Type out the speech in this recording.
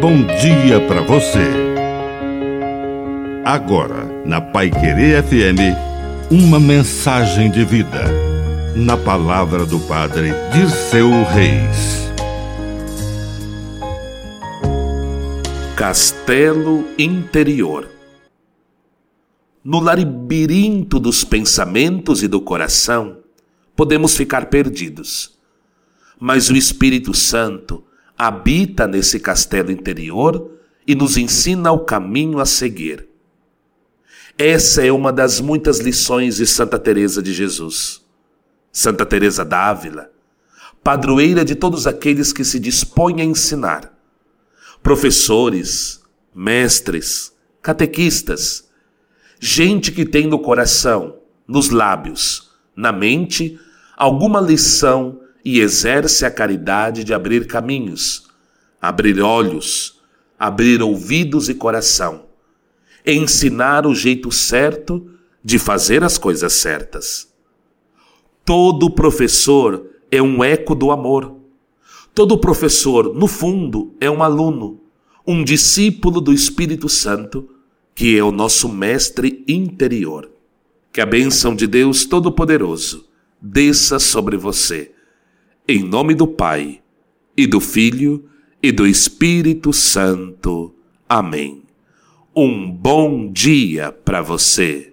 bom dia para você. Agora, na Pai Querer FM, uma mensagem de vida. Na palavra do Padre Dirceu Reis. Castelo Interior No labirinto dos pensamentos e do coração, podemos ficar perdidos. Mas o Espírito Santo habita nesse castelo interior e nos ensina o caminho a seguir. Essa é uma das muitas lições de Santa Teresa de Jesus. Santa Teresa d'Ávila, padroeira de todos aqueles que se dispõem a ensinar. Professores, mestres, catequistas, gente que tem no coração, nos lábios, na mente, alguma lição e exerce a caridade de abrir caminhos, abrir olhos, abrir ouvidos e coração, ensinar o jeito certo de fazer as coisas certas. Todo professor é um eco do amor. Todo professor, no fundo, é um aluno, um discípulo do Espírito Santo, que é o nosso mestre interior. Que a bênção de Deus Todo-Poderoso desça sobre você em nome do Pai, e do Filho, e do Espírito Santo. Amém. Um bom dia para você.